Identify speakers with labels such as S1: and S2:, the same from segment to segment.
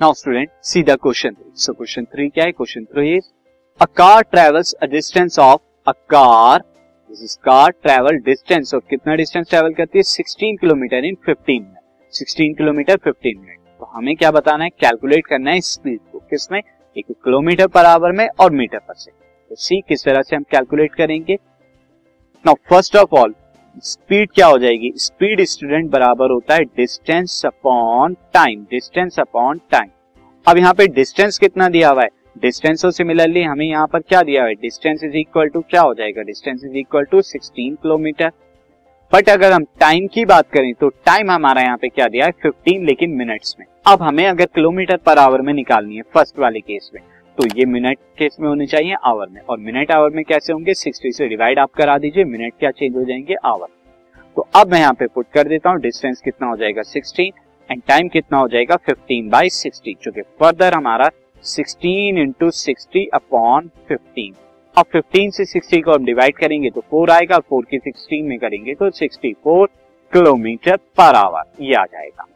S1: Now student see the question three so question three क्या है question three is a car travels a distance of a car this is car travel distance of कितना distance travel करती है? 16 kilometre in 15 minute 16 kilometre 15 minute तो हमें क्या बताना है? कैलकुलेट करना है स्पीड को। किसमें? एक किलोमीटर पर आवर में और मीटर पर सेकंड तो सी किस तरह से हम कैलकुलेट करेंगे? Now first of all speed क्या हो जाएगी? स्पीड स्टूडेंट बराबर होता है distance upon time, distance upon time. अब यहाँ पे डिस्टेंस कितना दिया हुआ है? डिस्टेंस और सिमिलरली हमें यहाँ पर क्या दिया हुआ है? डिस्टेंस इज़ इक्वल टू क्या हो जाएगा? Distance is equal to 16 kilometre. But अगर हम टाइम की बात करें तो टाइम हमारा यहाँ पे क्या दिया है? 15 लेकिन मिनट्स में। अब हमें अगर किलोमीटर पर आवर में निकालनी है, फ़र्स्ट वाले केस में तो ये मिनट केस में होने चाहिए आवर में। और मिनट आवर में कैसे होंगे? 60 से डिवाइड आप करा दीजिए। मिनट क्या चेंज हो जाएँगे? आवर। तो अब मैं यहाँ पे पुट कर देता हूँ। डिस्टेंस कितना हो जाएगा? 16 एंड टाइम कितना हो जाएगा? 15 बाई सिक्सटी चूँकि फर्दर हमारा 16 इंटू सिक्सटी अपॉन फिफ्टीन अब 15 से 60 को हम डिवाइड करेंगे तो 4 आएगा। 4 की 16 में करेंगे तो 64 किलोमीटर पर आवर ये आ जाएगा।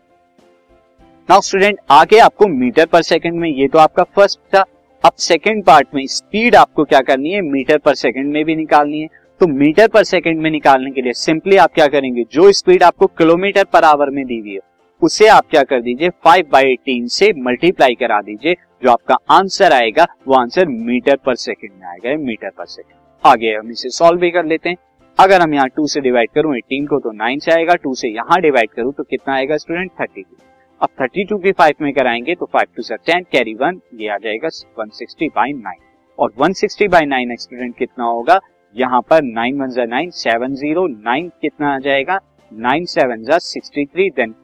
S1: नाउ स्टूडेंट आगे आपको मीटर पर सेकंड में, ये तो आपका फ़र्स्ट था। अब सेकंड पार्ट में स्पीड आपको क्या करनी है? मीटर पर सेकेंड में भी निकालनी है। तो मीटर पर सेकेंड में निकालने के लिए सिंपली आप क्या करेंगे? जो स्पीड आपको किलोमीटर पर आवर में दी हुई है, उसे आप क्या कर दीजिए? फाइव बाई एटीन से मल्टीप्लाई करा दीजिए। जो आपका आंसर आएगा, वो आंसर मीटर पर सेकंड में आएगा मीटर पर सेकेंड आगे हम इसे सॉल्व भी कर लेते हैं। अगर हम यहाँ टू से डिवाइड करूँ एटीन को तो नाइन से आएगा। टू से यहाँ डिवाइड करूँ तो कितना आएगा स्टूडेंट थर्टी अब 32 की 5 में कराएँगे तो 5 टू सर 10 कैरी वन ये आ जाएगा 160 बाई नाइन और 160 बाई नाइन स्टूडेंट कितना होगा? यहाँ पर नाइन वन जा नाइन सेवन ज़ीरो नाइन कितना आ जाएगा? नाइन सेवन जा सिक्सटी थ्री देन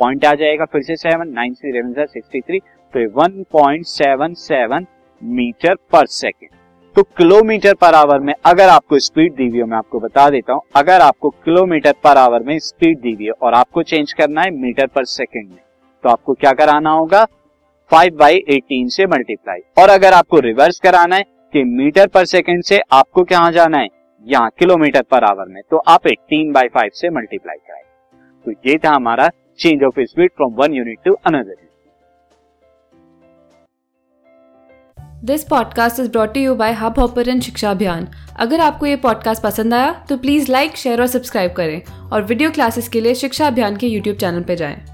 S1: पॉइंट आ जाएगा फिर से सेवन नाइन से इलेवन जा सिक्सटी थ्री तो one point seven seven metre पर सेकेंड तो किलोमीटर पर आवर में अगर आपको स्पीड दी हुई है, मैं आपको बता देता हूँ, अगर आपको किलोमीटर पर आवर में स्पीड दी हुई है और आपको चेंज करना है मीटर पर सेकेंड में तो आपको क्या कराना होगा? फाइव बाई एटीन से मल्टीप्लाई और अगर आपको रिवर्स कराना है, कि मीटर पर सेकेंड से आपको क्या जाना है? यहाँ किलोमीटर पर आवर में. तो आप एटीन बाई फाइव से मल्टीप्लाई कराए. तो ये था हमारा change of speed from one unit to another
S2: this podcast is brought you by hub hopper Shiksha Abhiyan अगर आपको ये पॉडकास्ट पसंद आया तो प्लीज़ लाइक शेयर और सब्सक्राइब करें. और वीडियो क्लासेस के लिए शिक्षा अभियान के यूट्यूब चैनल पर जाएँ।